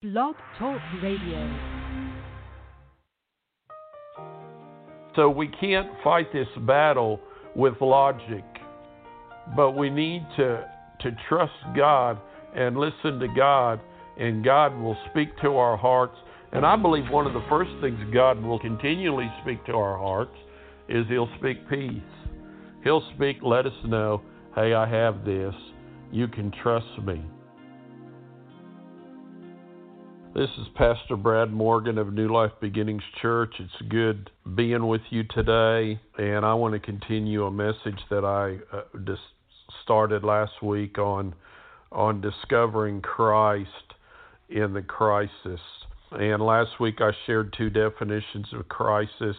Blog Talk Radio. So we can't fight this battle with logic, but we need to, to trust God and listen to God, and God will speak to our hearts. And I believe one of the first things God will continually speak to our hearts is He'll speak peace. He'll speak, let us know, hey, I have this. You can trust me. This is Pastor Brad Morgan of New Life Beginnings Church. It's good being with you today, and I want to continue a message that I uh, just started last week on on discovering Christ in the crisis. And last week I shared two definitions of crisis.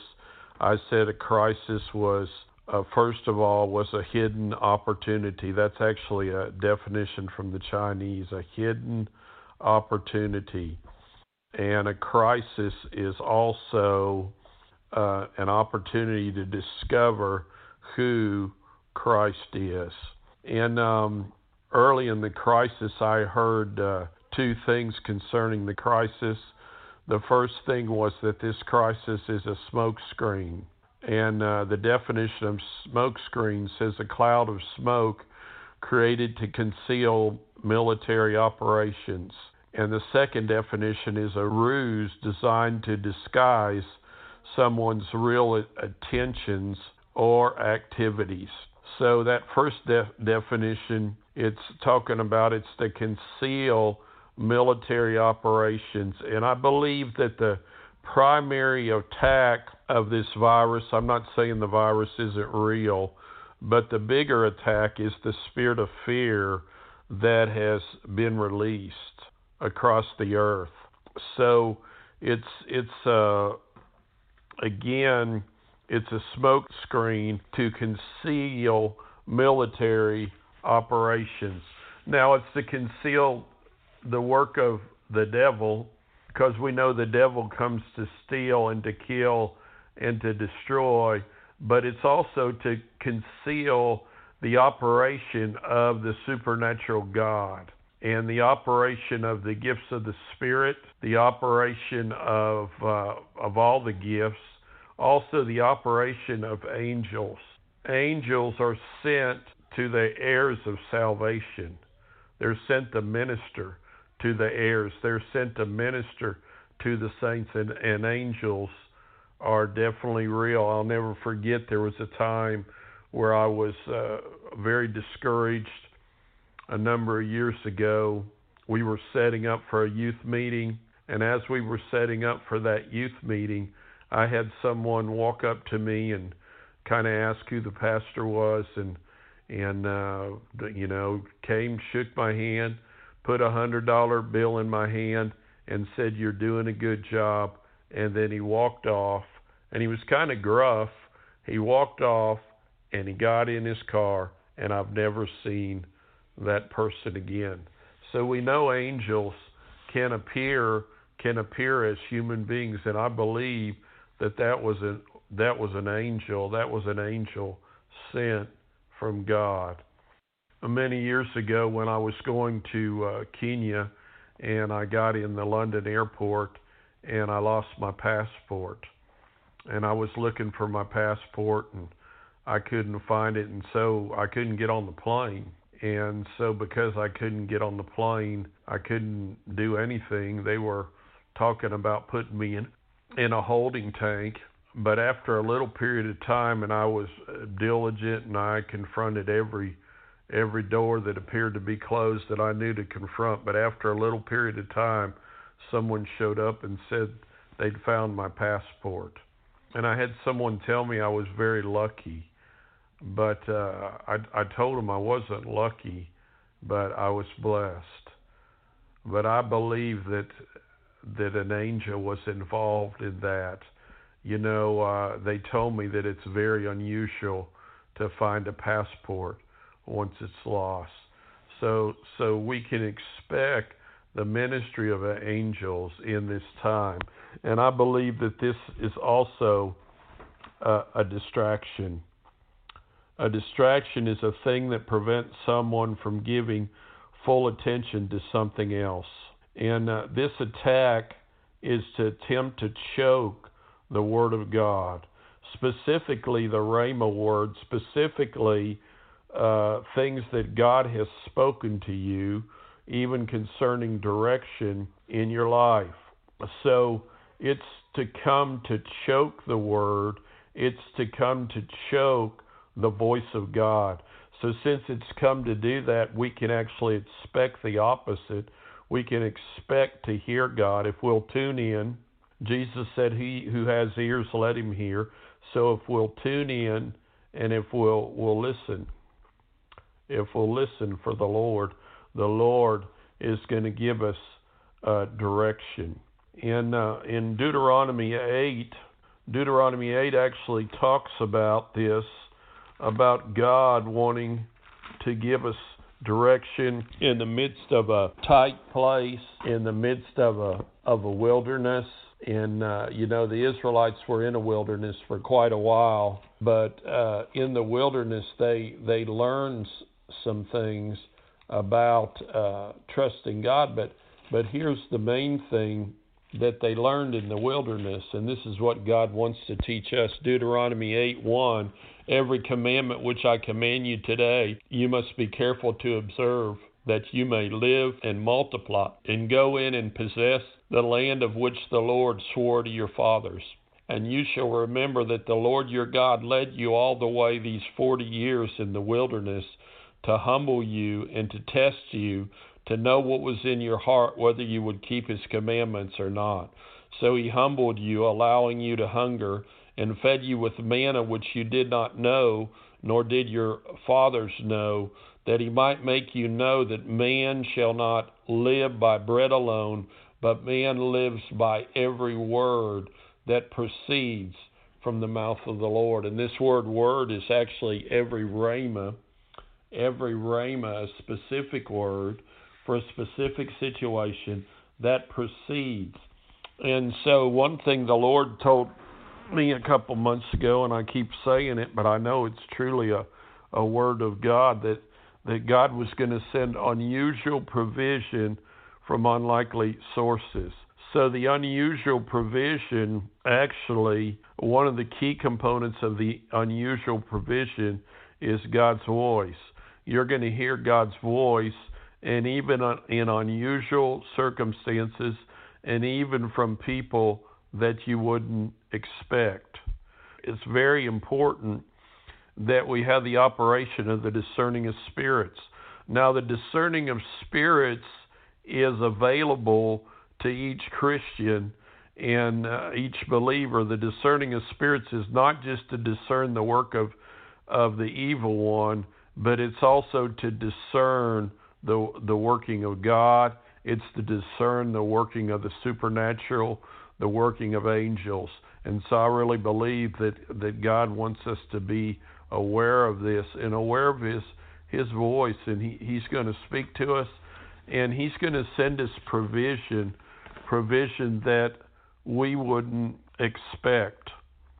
I said a crisis was uh, first of all was a hidden opportunity. That's actually a definition from the Chinese, a hidden opportunity. And a crisis is also uh, an opportunity to discover who Christ is. And um, early in the crisis, I heard uh, two things concerning the crisis. The first thing was that this crisis is a smokescreen. And uh, the definition of smokescreen says a cloud of smoke created to conceal military operations. And the second definition is a ruse designed to disguise someone's real attentions or activities. So that first de- definition, it's talking about it's to conceal military operations. And I believe that the primary attack of this virus, I'm not saying the virus isn't real, but the bigger attack is the spirit of fear that has been released across the earth. So it's it's uh, again it's a smoke screen to conceal military operations. Now it's to conceal the work of the devil because we know the devil comes to steal and to kill and to destroy, but it's also to conceal the operation of the supernatural God and the operation of the gifts of the Spirit, the operation of uh, of all the gifts, also the operation of angels. Angels are sent to the heirs of salvation. They're sent to minister to the heirs. They're sent to minister to the saints, and, and angels are definitely real. I'll never forget there was a time where I was uh, very discouraged a number of years ago. We were setting up for a youth meeting, and as we were setting up for that youth meeting, I had someone walk up to me and kind of ask who the pastor was, and and uh, you know came, shook my hand, put a hundred dollar bill in my hand, and said, "You're doing a good job." And then he walked off, and he was kind of gruff. He walked off, and he got in his car, and I've never seen that person again. So we know angels can appear can appear as human beings, and I believe that that was a that was an angel. That was an angel sent from God. Many years ago, when I was going to uh, Kenya, and I got in the London airport, and I lost my passport, and I was looking for my passport, and I couldn't find it, and so I couldn't get on the plane. And so, because I couldn't get on the plane, I couldn't do anything. They were talking about putting me in in a holding tank. But after a little period of time, and I was uh, diligent, and I confronted every every door that appeared to be closed that I knew to confront. But after a little period of time, someone showed up and said they'd found my passport. And I had someone tell me I was very lucky but uh, I, I told him I wasn't lucky, but I was blessed. But I believe that that an angel was involved in that. You know, uh, they told me that it's very unusual to find a passport once it's lost. So, so we can expect the ministry of angels in this time, and I believe that this is also a, a distraction a distraction is a thing that prevents someone from giving full attention to something else. And uh, this attack is to attempt to choke the Word of God, specifically the Rhema word, specifically uh, things that God has spoken to you, even concerning direction in your life. So it's to come to choke the Word, it's to come to choke the voice of God. So, since it's come to do that, we can actually expect the opposite. We can expect to hear God if we'll tune in. Jesus said, He who has ears, let him hear. So, if we'll tune in and if we'll, we'll listen, if we'll listen for the Lord, the Lord is going to give us uh, direction. In, uh, in Deuteronomy 8, Deuteronomy 8 actually talks about this about God wanting to give us direction in the midst of a tight place, in the midst of a of a wilderness. And uh, you know, the Israelites were in a wilderness for quite a while, but uh, in the wilderness, they they learned some things about uh, trusting God. But but here's the main thing that they learned in the wilderness, and this is what God wants to teach us. Deuteronomy 8 1 Every commandment which I command you today, you must be careful to observe, that you may live and multiply, and go in and possess the land of which the Lord swore to your fathers. And you shall remember that the Lord your God led you all the way these forty years in the wilderness to humble you and to test you, to know what was in your heart, whether you would keep his commandments or not. So he humbled you, allowing you to hunger and fed you with manna which you did not know, nor did your fathers know, that he might make you know that man shall not live by bread alone, but man lives by every word that proceeds from the mouth of the Lord. And this word word is actually every rhema, every rhema, a specific word for a specific situation that proceeds. And so, one thing the Lord told me a couple months ago, and I keep saying it, but I know it's truly a, a word of God that that God was going to send unusual provision from unlikely sources. So the unusual provision, actually, one of the key components of the unusual provision is God's voice. You're going to hear God's voice, and even uh, in unusual circumstances, and even from people that you wouldn't expect. It's very important that we have the operation of the discerning of spirits. Now, the discerning of spirits is available to each Christian and uh, each believer. The discerning of spirits is not just to discern the work of of the evil one, but it's also to discern the the working of God. It's to discern the working of the supernatural the working of angels. And so I really believe that, that God wants us to be aware of this and aware of his his voice and he, he's going to speak to us and he's going to send us provision provision that we wouldn't expect.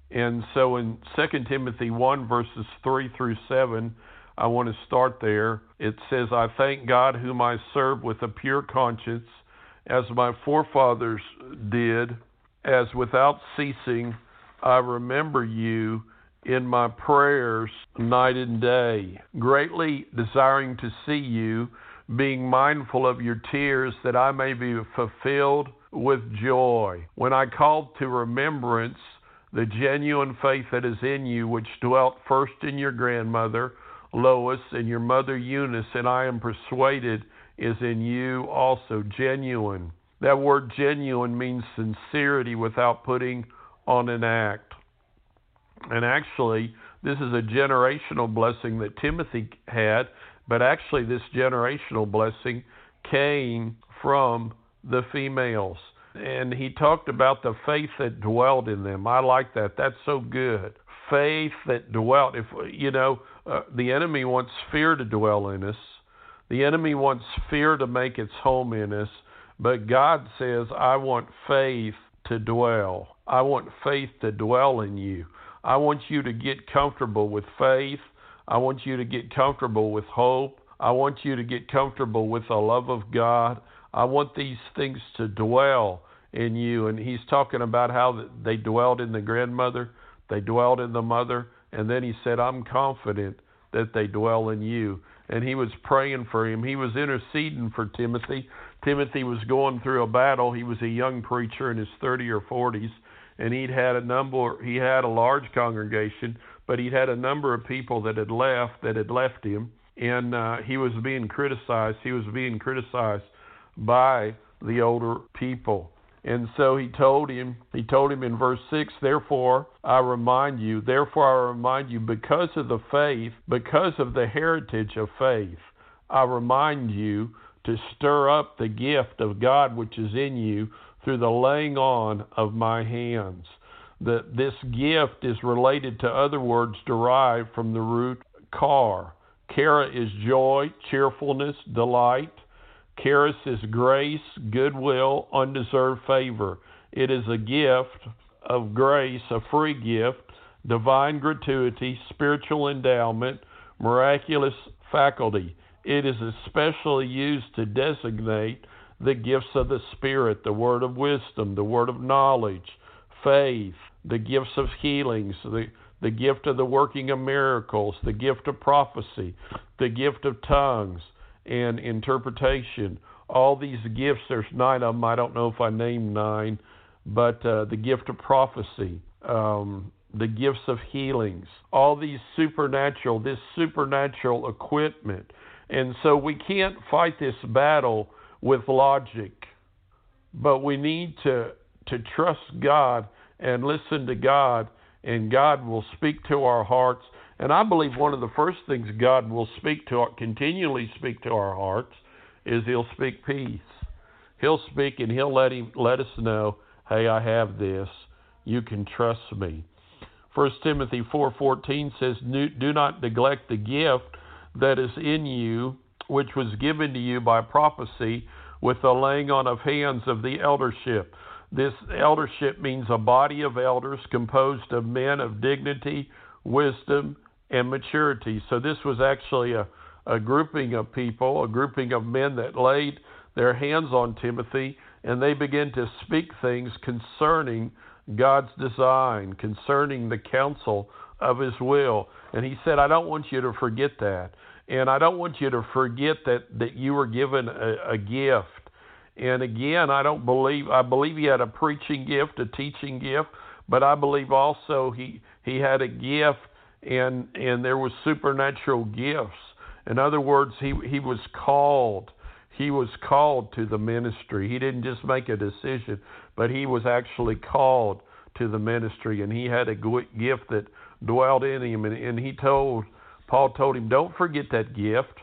And so in 2 Timothy 1 verses 3 through 7 I want to start there. It says, I thank God whom I serve with a pure conscience, as my forefathers did as without ceasing I remember you in my prayers night and day, greatly desiring to see you, being mindful of your tears, that I may be fulfilled with joy. When I called to remembrance the genuine faith that is in you, which dwelt first in your grandmother, Lois, and your mother Eunice, and I am persuaded is in you also genuine. That word genuine means sincerity without putting on an act. And actually, this is a generational blessing that Timothy had, but actually, this generational blessing came from the females. And he talked about the faith that dwelled in them. I like that. That's so good. Faith that dwelt. If you know, uh, the enemy wants fear to dwell in us. The enemy wants fear to make its home in us. But God says, I want faith to dwell. I want faith to dwell in you. I want you to get comfortable with faith. I want you to get comfortable with hope. I want you to get comfortable with the love of God. I want these things to dwell in you. And he's talking about how they dwelled in the grandmother, they dwelled in the mother, and then he said, I'm confident that they dwell in you. And he was praying for him. He was interceding for Timothy. Timothy was going through a battle. He was a young preacher in his 30 or 40s, and he'd had a number. He had a large congregation, but he'd had a number of people that had left that had left him, and uh, he was being criticized. He was being criticized by the older people. And so he told him, he told him in verse 6, Therefore I remind you, therefore I remind you, because of the faith, because of the heritage of faith, I remind you to stir up the gift of God which is in you through the laying on of my hands. That this gift is related to other words derived from the root char. Chara is joy, cheerfulness, delight. Charis is grace, goodwill, undeserved favor. It is a gift of grace, a free gift, divine gratuity, spiritual endowment, miraculous faculty. It is especially used to designate the gifts of the Spirit, the word of wisdom, the word of knowledge, faith, the gifts of healings, the, the gift of the working of miracles, the gift of prophecy, the gift of tongues and interpretation. All these gifts, there's nine of them. I don't know if I named nine, but uh, the gift of prophecy, um, the gifts of healings, all these supernatural, this supernatural equipment. And so we can't fight this battle with logic, but we need to, to trust God and listen to God, and God will speak to our hearts and I believe one of the first things God will speak to, continually speak to our hearts, is He'll speak peace. He'll speak and He'll let him let us know, hey, I have this. You can trust me. First Timothy four fourteen says, "Do not neglect the gift that is in you, which was given to you by prophecy, with the laying on of hands of the eldership." This eldership means a body of elders composed of men of dignity, wisdom, and maturity. So this was actually a, a grouping of people, a grouping of men that laid their hands on Timothy and they began to speak things concerning God's design, concerning the counsel of His will. And he said, I don't want you to forget that. And I don't want you to forget that, that you were given a, a gift. And again, I don't believe, I believe he had a preaching gift, a teaching gift, but I believe also he, he had a gift and and there was supernatural gifts. In other words, he he was called. He was called to the ministry. He didn't just make a decision, but he was actually called to the ministry, and he had a gift that dwelled in him. And, and he told Paul told him, "Don't forget that gift.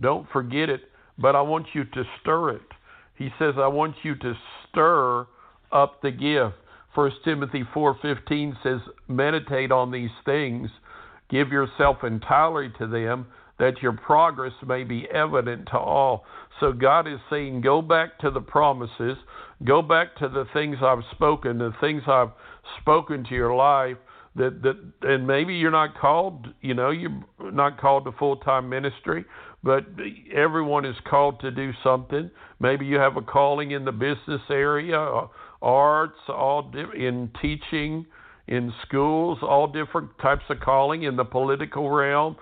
Don't forget it. But I want you to stir it." He says, "I want you to stir up the gift." First Timothy 4:15 says, "Meditate on these things." Give yourself entirely to them that your progress may be evident to all. So God is saying, go back to the promises, go back to the things I've spoken, the things I've spoken to your life. That that and maybe you're not called, you know, you're not called to full time ministry, but everyone is called to do something. Maybe you have a calling in the business area, arts, all in teaching in schools, all different types of calling in the political realm.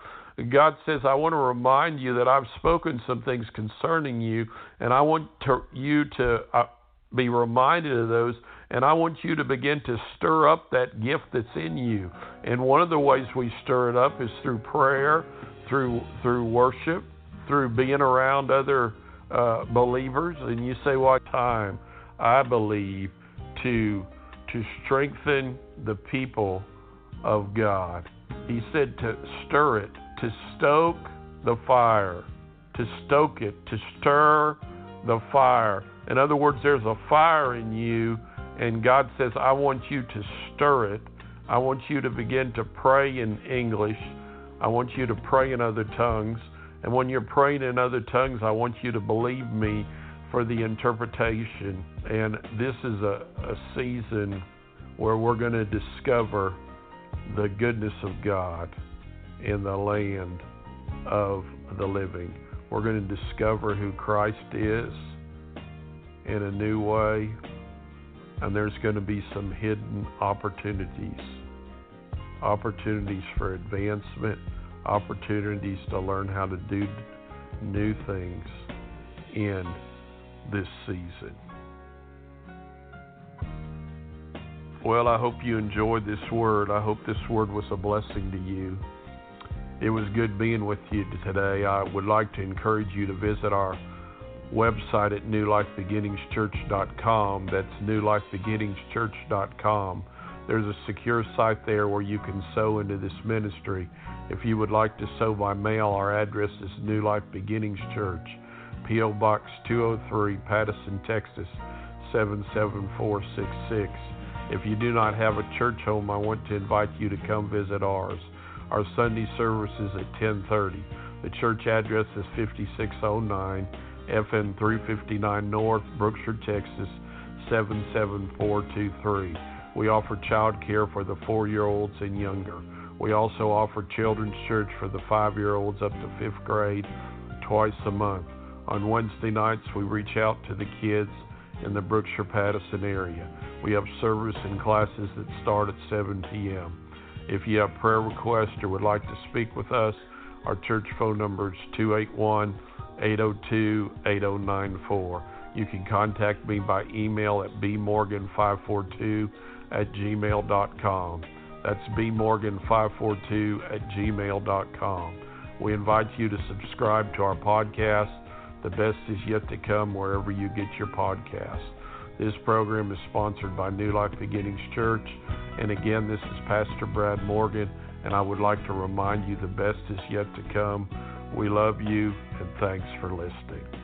God says, I want to remind you that I've spoken some things concerning you, and I want to, you to uh, be reminded of those, and I want you to begin to stir up that gift that's in you. And one of the ways we stir it up is through prayer, through through worship, through being around other uh, believers. And you say, "What time?" I believe to to strengthen the people of God. He said to stir it, to stoke the fire, to stoke it, to stir the fire. In other words, there's a fire in you, and God says, I want you to stir it. I want you to begin to pray in English. I want you to pray in other tongues. And when you're praying in other tongues, I want you to believe me for the interpretation. And this is a, a season where we're going to discover the goodness of God in the land of the living. We're going to discover who Christ is, in a new way, and there's going to be some hidden opportunities opportunities for advancement, opportunities to learn how to do new things in this season. Well, I hope you enjoyed this word. I hope this word was a blessing to you. It was good being with you today. I would like to encourage you to visit our website at newlifebeginningschurch.com. That's newlifebeginningschurch.com. There's a secure site there where you can sow into this ministry. If you would like to sow by mail, our address is New Life Beginnings Church, P.O. Box 203, Pattison, Texas 77466. If you do not have a church home, I want to invite you to come visit ours. Our Sunday service is at 10:30. The church address is 5609 FM 359 North, Brookshire, Texas 77423. We offer child care for the 4-year-olds and younger. We also offer children's church for the 5-year-olds up to 5th grade twice a month. On Wednesday nights, we reach out to the kids in the Brookshire Pattison area. We have service and classes that start at 7 p.m. If you have prayer requests or would like to speak with us, our church phone number is 281 802 8094. You can contact me by email at bmorgan542 at gmail.com. That's bmorgan542 at gmail.com. We invite you to subscribe to our podcast. The best is yet to come wherever you get your podcast. This program is sponsored by New Life Beginnings Church. And again, this is Pastor Brad Morgan, and I would like to remind you the best is yet to come. We love you, and thanks for listening.